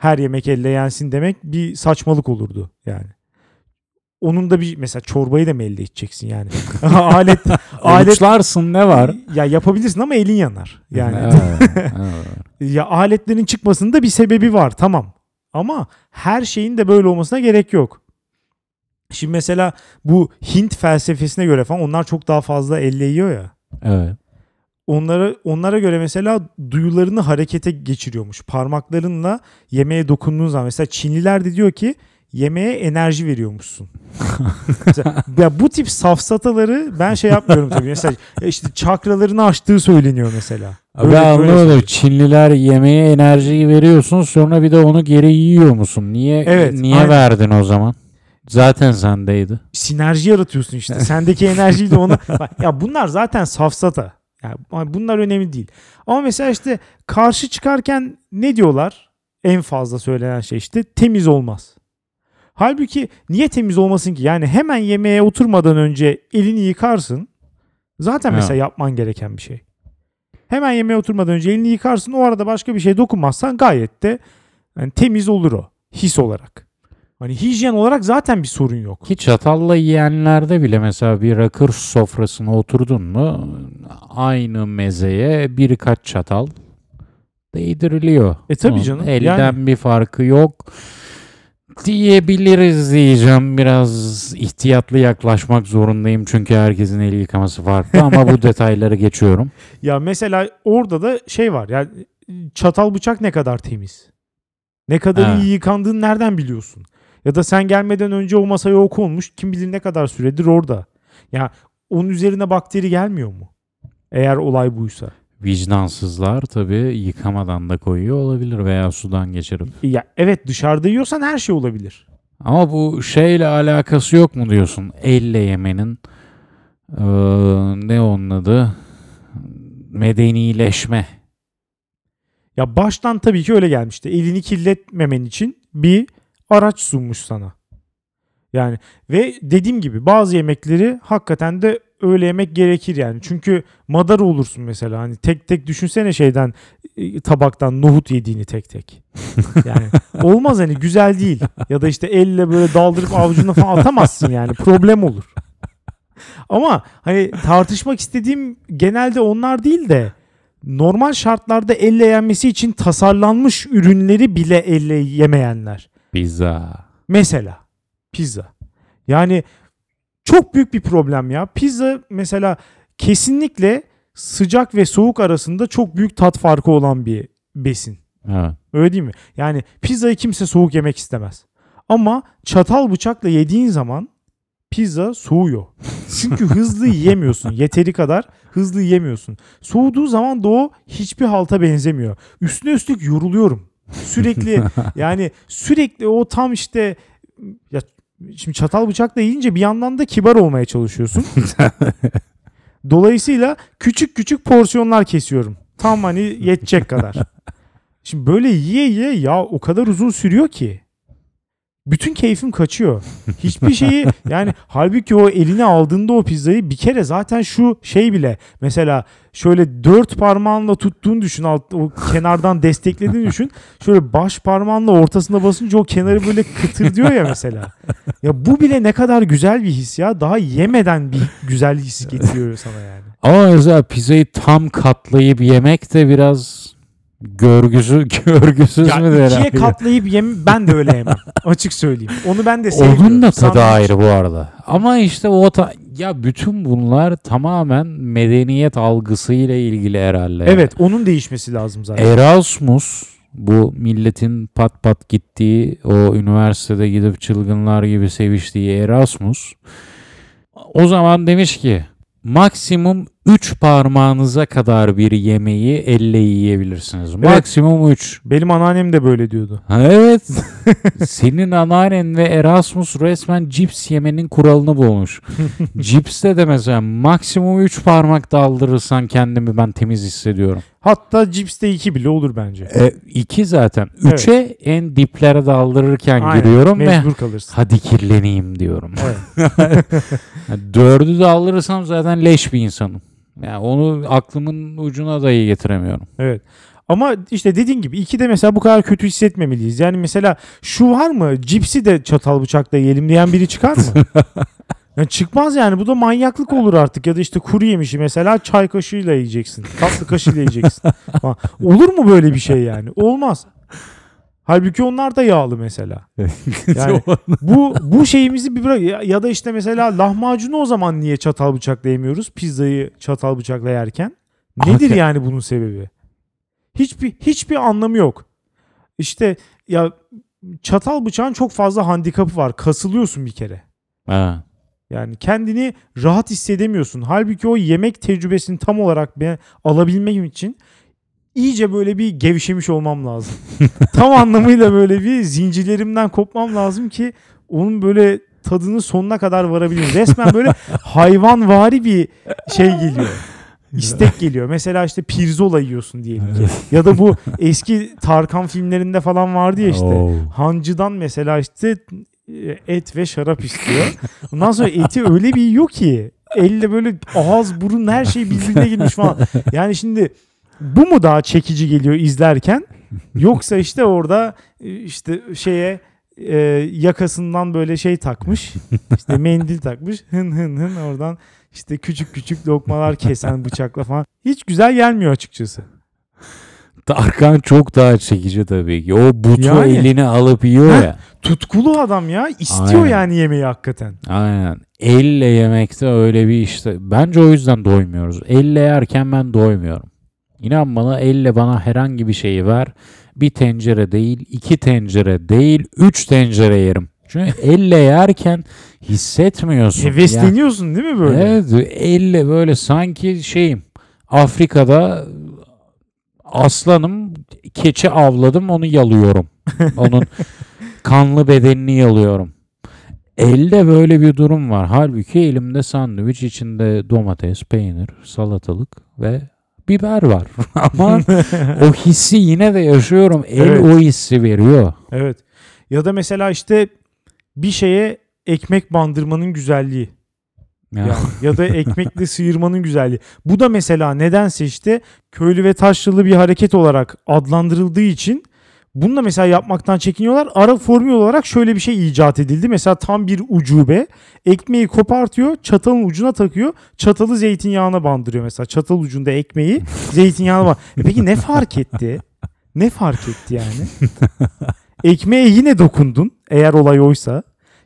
her yemek elle yensin demek bir saçmalık olurdu yani. Onun da bir mesela çorbayı da mı elde içeceksin yani? [laughs] [laughs] alet alet Avuçlarsın ne var? ya yapabilirsin ama elin yanar. Yani Evet, evet. ya aletlerin çıkmasında bir sebebi var tamam. Ama her şeyin de böyle olmasına gerek yok. Şimdi mesela bu Hint felsefesine göre falan onlar çok daha fazla elle yiyor ya. evet. Onlara onlara göre mesela duyularını harekete geçiriyormuş. Parmaklarınla yemeğe dokunduğun zaman mesela Çinliler de diyor ki yemeğe enerji veriyormuşsun. [laughs] Mesela, ya bu tip safsataları ben şey yapmıyorum tabii. Mesela işte çakralarını açtığı söyleniyor mesela. Abi Öyle- ben böyle anlamadım. Çinliler yemeğe enerjiyi veriyorsun sonra bir de onu geri yiyor musun? Niye Evet, niye aynen. verdin o zaman? Zaten sendeydi. sinerji yaratıyorsun işte. Sendeki enerjiyle onu [laughs] Bak, ya bunlar zaten safsata. Ya bunlar önemli değil. Ama mesela işte karşı çıkarken ne diyorlar? En fazla söylenen şey işte temiz olmaz. Halbuki niye temiz olmasın ki? Yani hemen yemeğe oturmadan önce elini yıkarsın. Zaten Ha. mesela yapman gereken bir şey. Hemen yemeğe oturmadan önce elini yıkarsın. O arada başka bir şey dokunmazsan gayet de yani temiz olur o his olarak. Hani hijyen olarak zaten bir sorun yok. Ki çatalla yiyenlerde bile mesela bir rakır sofrasına oturdun mu aynı mezeye birkaç çatal değdiriliyor. E tabii Onun canım, Elden yani- bir farkı yok. Diyebiliriz diyeceğim. Biraz ihtiyatlı yaklaşmak zorundayım çünkü herkesin el yıkaması farklı [laughs] ama bu detayları geçiyorum. Ya mesela orada da şey var. Yani çatal bıçak ne kadar temiz? Ne kadar Ha. iyi yıkandığını nereden biliyorsun? Ya da sen gelmeden önce o masaya o konmuş. Kim bilir ne kadar süredir orada. Ya onun üzerine bakteri gelmiyor mu? Eğer olay buysa. Vicdansızlar tabii yıkamadan da koyuyor olabilir veya sudan geçirip. Ya evet dışarıda yiyorsan her şey olabilir. Ama bu şeyle alakası yok mu diyorsun? Elle yemenin eee, ne onun adı? Medenileşme. Ya baştan tabii ki öyle gelmişti. Elini kirletmemen için bir araç sunmuş sana. Yani ve dediğim gibi bazı yemekleri hakikaten de öyle yemek gerekir yani. Çünkü madara olursun mesela. Hani tek tek düşünsene şeyden e, tabaktan nohut yediğini tek tek. [laughs] Yani olmaz hani güzel değil. Ya da işte elle böyle daldırıp avucuna falan atamazsın yani. Problem olur. Ama hani tartışmak istediğim genelde onlar değil de normal şartlarda elle yenmesi için tasarlanmış ürünleri bile elle yemeyenler. Pizza. Mesela pizza. Yani çok büyük bir problem ya. Pizza mesela kesinlikle sıcak ve soğuk arasında çok büyük tat farkı olan bir besin. Evet. Öyle değil mi? Yani pizzayı kimse soğuk yemek istemez. Ama çatal bıçakla yediğin zaman pizza soğuyor. [laughs] Çünkü hızlı yiyemiyorsun. Yeteri kadar hızlı yiyemiyorsun. Soğuduğu zaman da o hiçbir halta benzemiyor. Üstüne üstlük yoruluyorum. Sürekli [laughs] yani sürekli o tam işte ya şimdi çatal bıçakla yiyince bir yandan da kibar olmaya çalışıyorsun. [laughs] Dolayısıyla küçük küçük porsiyonlar kesiyorum. Tam hani yetecek kadar. [laughs] Şimdi böyle yiye yiye ya o kadar uzun sürüyor ki. Bütün keyfim kaçıyor. Hiçbir şeyi [laughs] yani halbuki o eline aldığında o pizzayı bir kere zaten şu şey bile mesela şöyle dört parmağınla tuttuğunu düşün alt, o kenardan desteklediğini düşün. Şöyle baş parmağınla ortasına basınca o kenarı böyle kıtır diyor ya mesela. Ya bu bile ne kadar güzel bir his ya. Daha yemeden bir güzel his getiriyor sana yani. Ama mesela pizzayı tam katlayıp yemek de biraz görgüsü [laughs] görgüsüz Ya müdür? ikiye katlayıp yem ben de öyle yemem. [laughs] Açık söyleyeyim. Onu ben de sevmiyorum. Onun da tadı Sandviç- ayrı bu arada. Ama işte o ta- ya bütün bunlar tamamen medeniyet algısıyla ilgili herhalde. Evet onun değişmesi lazım zaten. Erasmus bu milletin pat pat gittiği o üniversitede gidip çılgınlar gibi seviştiği Erasmus o zaman demiş ki maksimum 3 parmağınıza kadar bir yemeği elle yiyebilirsiniz. Maksimum 3. Benim anneannem de böyle diyordu. Ha, Evet. [laughs] Senin anneannen ve Erasmus resmen cips yemenin kuralını bulmuş. [laughs] Cipste de mesela maksimum 3 parmak daldırırsan kendimi ben temiz hissediyorum. Hatta cipste iki bile olur bence. E, iki zaten. Üçe en diplere daldırırken Aynen, giriyorum ve Mecbur kalırsın. hadi kirleneyim diyorum. Evet. [laughs] Dördü daldırırsam zaten leş bir insanım. Yani onu aklımın ucuna dahi getiremiyorum. Evet. Ama işte dediğin gibi iki de mesela bu kadar kötü hissetmemeliyiz. Yani mesela şu var mı? Cipsi de çatal bıçakla yiyelim diyen biri çıkar mı? [laughs] Yani çıkmaz yani. Bu da manyaklık olur artık. Ya da işte kuru yemişi mesela çay kaşığıyla yiyeceksin. Tatlı kaşığıyla yiyeceksin. Olur mu böyle bir şey yani? Olmaz. Halbuki onlar da yağlı mesela. [laughs] Yani bu bu şeyimizi bir bırak ya, ya da işte mesela lahmacunu o zaman niye çatal bıçakla yemiyoruz? Pizzayı çatal bıçakla yerken. Nedir yani bunun sebebi? Hiçbir hiçbir anlamı yok. İşte ya çatal bıçağın çok fazla handikapı var. Kasılıyorsun bir kere. Ha. Yani kendini rahat hissedemiyorsun. Halbuki o yemek tecrübesini tam olarak ben alabilmem için iyice böyle bir gevşemiş olmam lazım. [laughs] tam anlamıyla böyle bir zincirlerimden kopmam lazım ki onun böyle tadının sonuna kadar varabileyim. Resmen böyle [laughs] hayvanvari bir şey geliyor. [laughs] İstek geliyor. Mesela işte pirzola yiyorsun diyelim ki. Ya da bu eski Tarkan filmlerinde falan vardı ya işte. Oo. Hancıdan mesela işte e, et ve şarap istiyor. Ondan sonra eti öyle bir yiyor ki elle böyle ağız burun her şey birbirine girmiş falan. Yani şimdi bu mu daha çekici geliyor izlerken? Yoksa işte orada e, işte şeye e, yakasından böyle şey takmış. işte mendil takmış. Hın hın hın oradan işte küçük küçük lokmalar kesen bıçakla falan. Hiç güzel gelmiyor açıkçası. Tarkan çok daha çekici tabii ki. O butu Yani. eline alıp yiyor Heh. ya. Tutkulu adam ya. istiyor Aynen. yani yemeği hakikaten. Aynen. Elle yemekte öyle bir işte. Bence o yüzden doymuyoruz. Elle yerken ben doymuyorum. İnan bana elle bana herhangi bir şeyi ver. Bir tencere değil, iki tencere değil, üç tencere yerim. Çünkü [laughs] elle yerken hissetmiyorsun. Hevesleniyorsun değil mi böyle? Evet elle böyle sanki şeyim Afrika'da aslanım keçi avladım onu yalıyorum. [laughs] Onun kanlı bedenini yalıyorum. Elde böyle bir durum var. Halbuki elimde sandviç içinde domates, peynir, salatalık ve biber var. [laughs] Ama o hissi yine de yaşıyorum. El Evet. o hissi veriyor. Evet. Ya da mesela işte bir şeye ekmek bandırmanın güzelliği. Ya. Yani. ya da ekmekle [laughs] sıyırmanın güzelliği. Bu da mesela nedense işte köylü ve taşralı bir hareket olarak adlandırıldığı için bunu da mesela yapmaktan çekiniyorlar. Ara formül olarak şöyle bir şey icat edildi. Mesela tam bir ucube. Ekmeği kopartıyor, çatalın ucuna takıyor. Çatalı zeytinyağına bandırıyor mesela. Çatal ucunda ekmeği [laughs] zeytinyağına bak. E peki ne fark etti? Ne fark etti yani? Ekmeğe yine dokundun eğer olay oysa.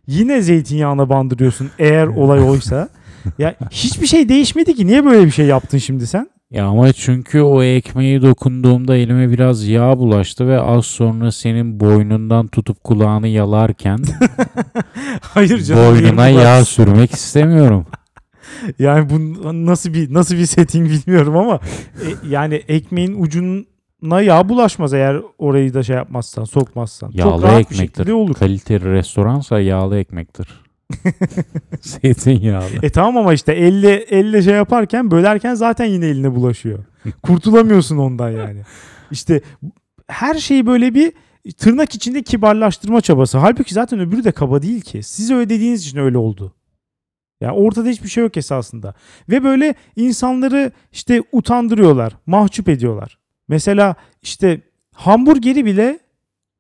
Yine zeytinyağına bandırıyorsun eğer olay oysa. Ya hiçbir şey değişmedi ki. Niye böyle bir şey yaptın şimdi sen? Ya ama çünkü o ekmeği dokunduğumda elime biraz yağ bulaştı ve az sonra senin boynundan tutup kulağını yalarken [laughs] Hayır canım. boynuna benim yağ sürmek istemiyorum. [laughs] Yani bu nasıl bir nasıl bir setting bilmiyorum ama e, yani ekmeğin ucuna yağ bulaşmaz eğer orayı da şey yapmazsan, sokmazsan. Çok Yağlı rahat bir ekmektir. şekilde olur. Kaliteli restoransa yağlı ekmektir. [laughs] Zeytinyağlı. E tamam ama işte elle elle şey yaparken bölerken zaten yine eline bulaşıyor. Kurtulamıyorsun ondan yani. İşte her şeyi böyle bir tırnak içinde kibarlaştırma çabası. Halbuki zaten öbürü de kaba değil ki. Siz öyle dediğiniz için öyle oldu. Yani ortada hiçbir şey yok esasında. Ve böyle insanları işte utandırıyorlar, mahcup ediyorlar. Mesela işte hamburgeri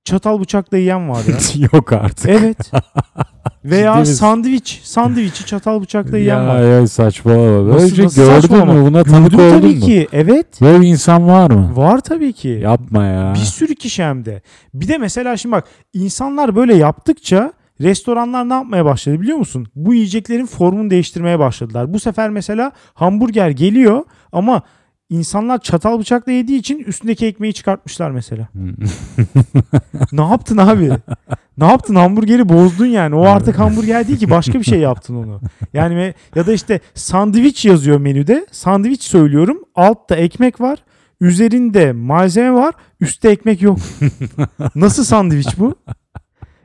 çatal bıçakla yiyen var ya. [laughs] Yok artık. Evet. [laughs] Veya Ciddi sandviç, sandviçi çatal bıçakla yiyen ya, var. ya saçmalama. Böyle Nasıl- bir nasıl gördün saçmalama? mü? Buna tanık Gördüm oldun tabii mu? ki. Evet. Böyle insan var mı? Var tabii ki. Yapma ya. Bir sürü kişi hem de. Bir de mesela şimdi bak insanlar böyle yaptıkça restoranlar ne yapmaya başladı biliyor musun? Bu yiyeceklerin formunu değiştirmeye başladılar. Bu sefer mesela hamburger geliyor ama insanlar çatal bıçakla yediği için üstündeki ekmeği çıkartmışlar mesela. [laughs] ne yaptın abi? ne yaptın? Hamburgeri bozdun yani. O artık hamburger değil ki başka bir şey yaptın onu. Yani ya da işte sandviç yazıyor menüde. Sandviç söylüyorum. Altta ekmek var. Üzerinde malzeme var. Üstte ekmek yok. [laughs] Nasıl sandviç bu?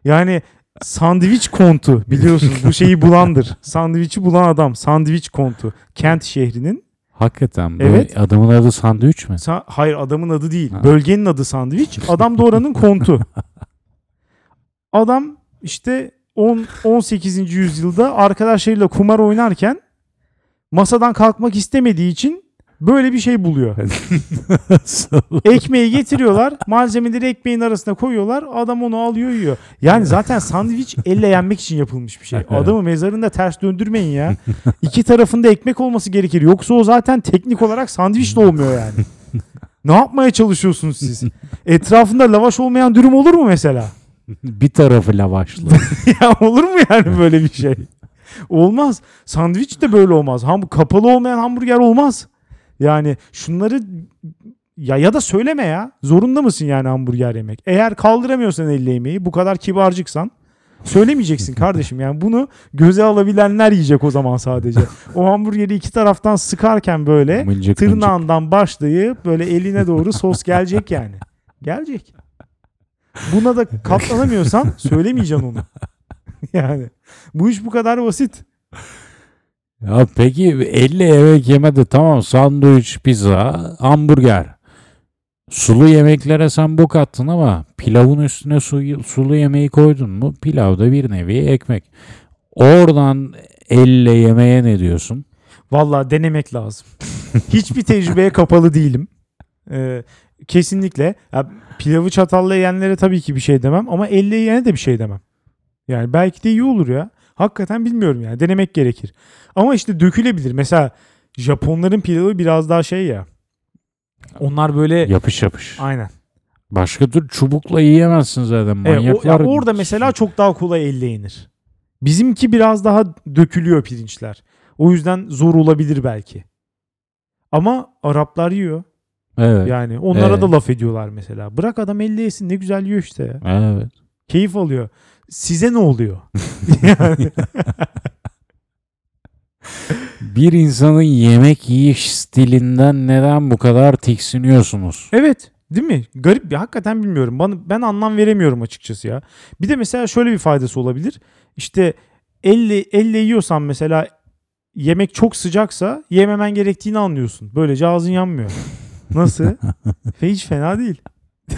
Yani sandviç kontu biliyorsun bu şeyi bulandır. Sandviçi bulan adam. Sandviç kontu. Kent şehrinin. Hakikaten. Bu Evet. Adamın adı sandviç mi? Sa- Hayır adamın adı değil. Ha. Bölgenin adı sandviç. Adam da oranın kontu. [laughs] Adam işte 10 18. yüzyılda arkadaşlarıyla kumar oynarken masadan kalkmak istemediği için böyle bir şey buluyor. [laughs] Ekmeği getiriyorlar. Malzemeleri ekmeğin arasına koyuyorlar. Adam onu alıyor yiyor. Yani zaten sandviç elle yenmek için yapılmış bir şey. [laughs] Adamı mezarında ters döndürmeyin ya. İki tarafında ekmek olması gerekir. Yoksa o zaten teknik olarak sandviç de olmuyor yani. Ne yapmaya çalışıyorsunuz siz? Etrafında lavaş olmayan dürüm olur mu mesela? bir tarafı lavaşlı. [laughs] ya olur mu yani böyle bir şey? Olmaz. Sandviç de böyle olmaz. Ham kapalı olmayan hamburger olmaz. Yani şunları ya ya da söyleme ya. Zorunda mısın yani hamburger yemek? Eğer kaldıramıyorsan elle yemeği, bu kadar kibarcıksan söylemeyeceksin [laughs] kardeşim. Yani bunu göze alabilenler yiyecek o zaman sadece. O hamburgeri iki taraftan sıkarken böyle mıncık mıncık. tırnağından başlayıp böyle eline doğru sos gelecek yani. Gelecek. Buna da katlanamıyorsan [laughs] söylemeyeceksin onu. yani bu iş bu kadar basit. Ya peki elle yemek yemedi tamam sandviç, pizza, hamburger. Sulu yemeklere sen bok attın ama pilavın üstüne su, sulu yemeği koydun mu pilav da bir nevi ekmek. Oradan elle yemeye ne diyorsun? Vallahi denemek lazım. [laughs] Hiçbir tecrübeye kapalı değilim. Ee, kesinlikle. Ya, pilavı çatalla yiyenlere tabii ki bir şey demem ama elle yiyene de bir şey demem. Yani belki de iyi olur ya. Hakikaten bilmiyorum yani. Denemek gerekir. Ama işte dökülebilir. Mesela Japonların pilavı biraz daha şey ya. Onlar böyle Yapış yapış. aynen. Başka tür çubukla yiyemezsin zaten. Evet, o- Manyaklar. ya orada mesela çok daha kolay elle yenir. Bizimki biraz daha dökülüyor pirinçler. O yüzden zor olabilir belki. Ama Araplar yiyor. Evet. Yani onlara Evet. da laf ediyorlar mesela. Bırak adam elle yesin ne güzel yiyor işte ya. Evet. Keyif alıyor. Size ne oluyor? [laughs] yani, Bir insanın yemek yiyiş stilinden neden bu kadar tiksiniyorsunuz? evet değil mi? Garip bir hakikaten bilmiyorum. Bana, ben anlam veremiyorum açıkçası ya. Bir de mesela şöyle bir faydası olabilir. İşte elle, elle yiyorsan mesela yemek çok sıcaksa yememen gerektiğini anlıyorsun. Böylece ağzın yanmıyor. Nasıl? [laughs] Hiç fena değil.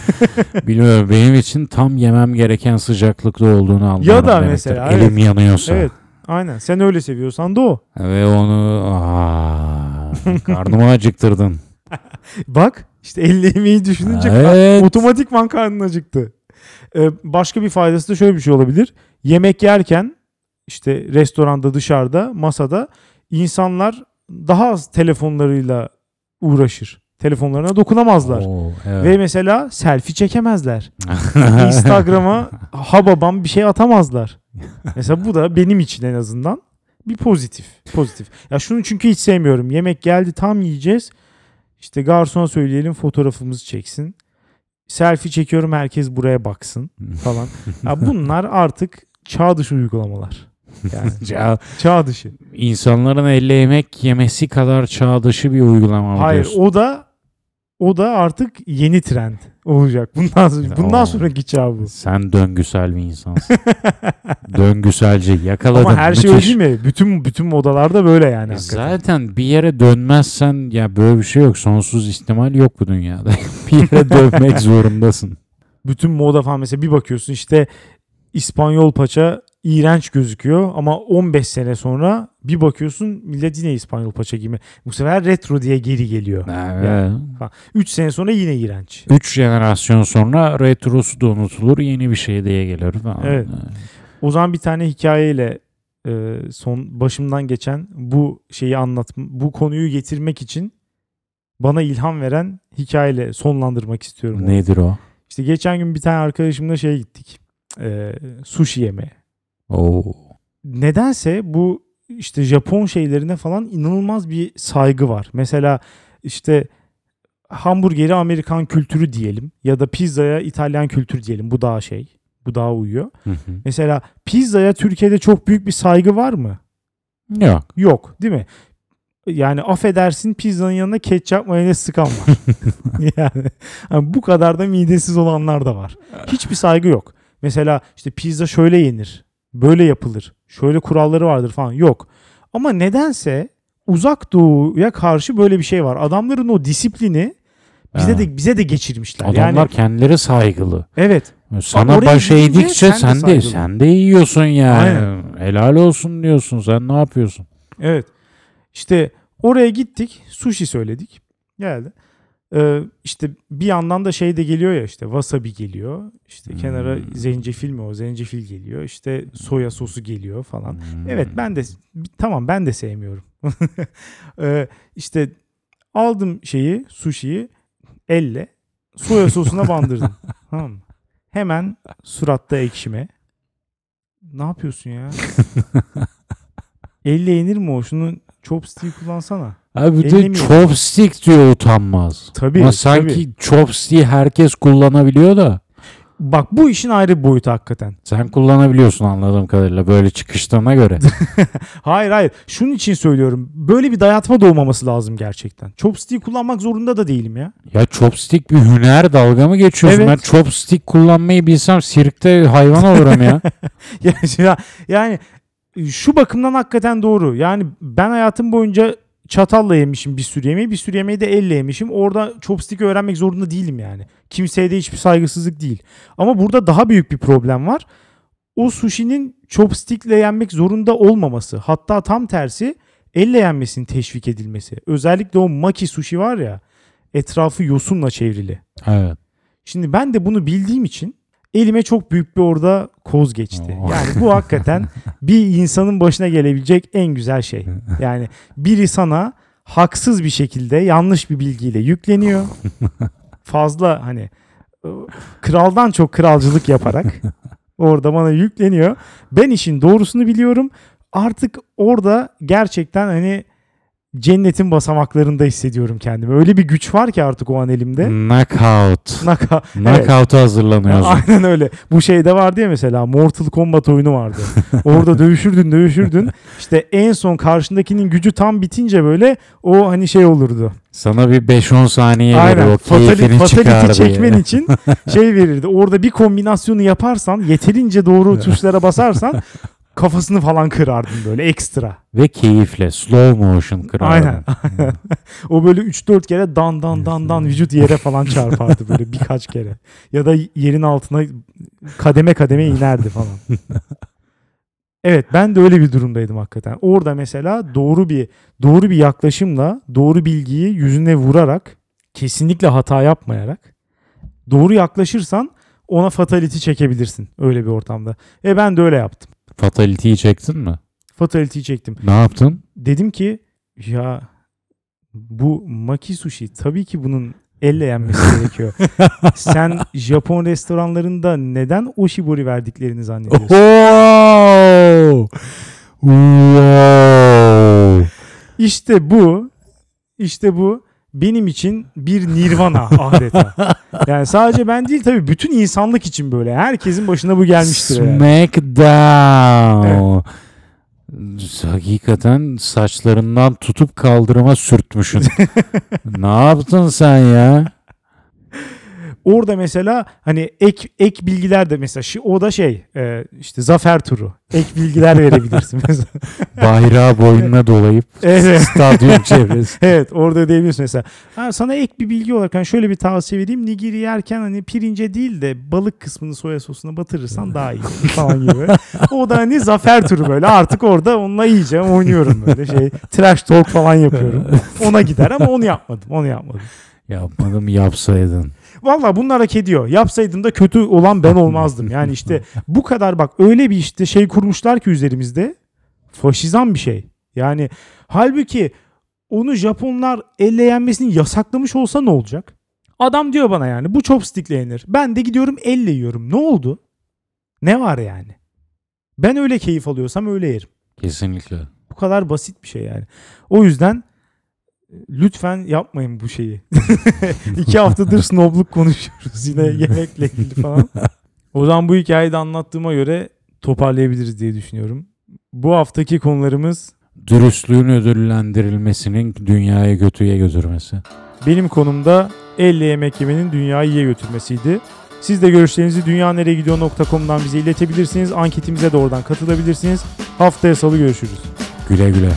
[laughs] Bilmiyorum benim için tam yemem gereken sıcaklıkta olduğunu anlıyorum. Ya da demektir. mesela, Elim yanıyorsa. Evet. Aynen. Sen öyle seviyorsan da o. Ve onu aa, [laughs] karnımı acıktırdın. Bak işte elle yemeği düşününce Evet. otomatikman karnın acıktı. Ee, başka bir faydası da şöyle bir şey olabilir. Yemek yerken işte restoranda dışarıda masada insanlar daha az telefonlarıyla uğraşır. Telefonlarına dokunamazlar. Oo, evet. Ve mesela selfie çekemezler. [laughs] Instagram'a ha babam bir şey atamazlar. Mesela bu da benim için en azından bir pozitif. Pozitif. Ya şunu çünkü hiç sevmiyorum. Yemek geldi tam yiyeceğiz. İşte garsona söyleyelim fotoğrafımızı çeksin. Selfie çekiyorum herkes buraya baksın falan. Ya bunlar artık çağ dışı uygulamalar. Yani [laughs] Ya, çağ dışı. insanların elle yemek yemesi kadar çağ dışı bir uygulama Hayır diyorsun? o da o da artık yeni trend olacak. Bundan sonra, bundan sonraki çağ bu. Sen döngüsel bir insansın. [laughs] Döngüselci yakaladın. Ama her şey öyle mi? Bütün bütün modalarda böyle yani. hakikaten. Zaten bir yere dönmezsen ya böyle bir şey yok. Sonsuz ihtimal yok bu dünyada. [laughs] bir yere dönmek [laughs] zorundasın. Bütün moda falan mesela bir bakıyorsun işte İspanyol paça iğrenç gözüküyor ama 15 sene sonra bir bakıyorsun millet yine İspanyol paça giyme. Bu sefer retro diye geri geliyor. Evet. 3 sene sonra yine iğrenç. Üç jenerasyon sonra retrosu da unutulur. Yeni bir şey diye gelir falan. Evet. O zaman bir tane hikayeyle e, son başımdan geçen bu şeyi anlat bu konuyu getirmek için bana ilham veren hikayeyle sonlandırmak istiyorum. onu. Nedir o? İşte geçen gün bir tane arkadaşımla şeye gittik. E, sushi yemeye. Oo. Nedense bu işte Japon şeylerine falan inanılmaz bir saygı var. Mesela işte hamburgeri Amerikan kültürü diyelim ya da pizzaya İtalyan kültürü diyelim. Bu daha şey. Bu daha uyuyor. Hı hı. Mesela pizzaya Türkiye'de çok büyük bir saygı var mı? Yok. Yok değil mi? Yani affedersin pizzanın yanına ketçap mayonez sıkan var. [laughs] yani, hani bu kadar da midesiz olanlar da var. Hiçbir saygı yok. Mesela işte pizza şöyle yenir. Böyle yapılır. Şöyle kuralları vardır falan. Yok. Ama nedense uzak doğuya karşı böyle bir şey var. Adamların o disiplini bize Ha. de bize de geçirmişler. Adamlar yani kendileri saygılı. evet. Sana baş eğdikçe sen de sen de sen de yiyorsun yani. Aynen. Helal olsun diyorsun. Sen ne yapıyorsun? Evet. İşte oraya gittik. Sushi söyledik. Geldi. Ee, işte bir yandan da şey de geliyor ya işte wasabi geliyor. İşte kenara Hmm. zencefil mi o? Zencefil geliyor. İşte soya sosu geliyor falan. Hmm. Evet ben de tamam ben de sevmiyorum. [laughs] ee, işte aldım şeyi sushi'yi elle soya sosuna bandırdım. [laughs] tamam mı? Hemen suratta ekşime. Ne yapıyorsun ya? [laughs] Elle yenir mi o? Şunu chopstick kullansana. Abi bir de chopstick diyor utanmaz. Tabii. Ama sanki tabii. chopstick'i herkes kullanabiliyor da Bak bu işin ayrı bir boyutu hakikaten. sen kullanabiliyorsun anladığım kadarıyla böyle çıkıştığına göre. [laughs] Hayır hayır. Şunun için söylüyorum. Böyle bir dayatma da olmaması lazım gerçekten. Chopstick kullanmak zorunda da değilim ya. ya chopstick bir hüner dalga mı geçiyorsun? Evet. Ben chopstick kullanmayı bilsem sirkte hayvan olurum. [laughs] Ya- ya- yani şu bakımdan hakikaten doğru. Yani ben hayatım boyunca çatalla yemişim bir sürü yemeği. Bir sürü yemeği de elle yemişim. Orada chopstick öğrenmek zorunda değilim yani. Kimseye de hiçbir saygısızlık değil. Ama burada daha büyük bir problem var. O sushi'nin chopstickle yenmek zorunda olmaması. Hatta tam tersi elle yenmesinin teşvik edilmesi. Özellikle o maki sushi var ya etrafı yosunla çevrili. evet. Şimdi ben de bunu bildiğim için elime çok büyük bir orada koz geçti. Oo. Yani bu hakikaten [laughs] bir insanın başına gelebilecek en güzel şey. Yani biri sana haksız bir şekilde yanlış bir bilgiyle yükleniyor. Fazla hani e, kraldan çok kralcılık yaparak orada bana yükleniyor. Ben işin doğrusunu biliyorum. Artık orada gerçekten hani cennetin basamaklarında hissediyorum kendimi. Öyle bir güç var ki artık o an elimde. Knockout. Evet. Knockout'a hazırlanıyorsun. [laughs] Aynen öyle. Bu şeyde vardı ya mesela Mortal Kombat oyunu vardı. [laughs] Orada dövüşürdün dövüşürdün. İşte en son karşındakinin gücü tam bitince böyle o hani şey olurdu. Sana bir 5-10 saniye verir o Fatali, fatality çekmen için [laughs] şey verirdi. Orada bir kombinasyonu yaparsan yeterince doğru tuşlara basarsan kafasını falan kırardın böyle ekstra. Ve keyifle. Slow motion kırardın. Aynen. [laughs] o böyle 3-4 kere dan dan dan dan vücut yere falan çarpardı böyle birkaç kere. Ya da yerin altına kademe kademe inerdi falan. [laughs] Evet ben de öyle bir durumdaydım hakikaten. Orada mesela doğru bir doğru bir yaklaşımla doğru bilgiyi yüzüne vurarak kesinlikle hata yapmayarak doğru yaklaşırsan ona fatality çekebilirsin öyle bir ortamda. E ben de öyle yaptım. Fatality'yi çektin mi? Fatality'yi çektim. Ne yaptın? Dedim ki ya bu maki sushi tabii ki bunun elle yenmesi [laughs] gerekiyor. Sen Japon restoranlarında neden oshibori verdiklerini zannediyorsun? Wow! Wow! İşte bu işte bu benim için bir nirvana [laughs] adeta. Yani sadece ben değil tabii bütün insanlık için böyle. Herkesin başına bu gelmiştir. yani. Smackdown. Hakikaten saçlarından tutup kaldırıma sürtmüşsün. [laughs] ne yaptın sen ya? Orada mesela hani ek ek bilgiler de mesela şi- o da şey e, işte zafer turu. Ek bilgiler verebilirsin [laughs] mesela. Bayrağı boynuna dolayıp Evet. stadyum [laughs] çevresi. Evet orada diyebiliyorsun mesela. Ha, sana ek bir bilgi olarak hani şöyle bir tavsiye vereyim. Nigiri yerken hani pirince değil de balık kısmını soya sosuna batırırsan daha iyi falan gibi. O da hani zafer turu böyle artık orada onunla iyice oynuyorum böyle şey. Trash talk falan yapıyorum. Ona gider ama onu yapmadım. Onu yapmadım. Yapmadım yapsaydın. Valla bunlar hak ediyor. Yapsaydım da kötü olan ben olmazdım. Yani işte bu kadar bak öyle bir işte şey kurmuşlar ki üzerimizde. Faşizan bir şey. Yani halbuki onu Japonlar elle yenmesini yasaklamış olsa ne olacak? Adam diyor bana yani bu chopstickle yenir. Ben de gidiyorum elle yiyorum. Ne oldu? Ne var yani? Ben öyle keyif alıyorsam öyle yerim. Kesinlikle. Bu kadar basit bir şey yani. O yüzden lütfen yapmayın bu şeyi. [laughs] İki haftadır snobluk konuşuyoruz yine [laughs] yemekle ilgili falan. O zaman bu hikayeyi de anlattığıma göre toparlayabiliriz diye düşünüyorum. Bu haftaki konularımız Dürüstlüğün ödüllendirilmesinin dünyaya götüye götürmesi. benim konumda elle yemek yemenin dünyayı iyiye götürmesiydi. Siz de görüşlerinizi dünyaneregidiyor.com'dan bize iletebilirsiniz. Anketimize de oradan katılabilirsiniz. Haftaya salı görüşürüz. Güle güle.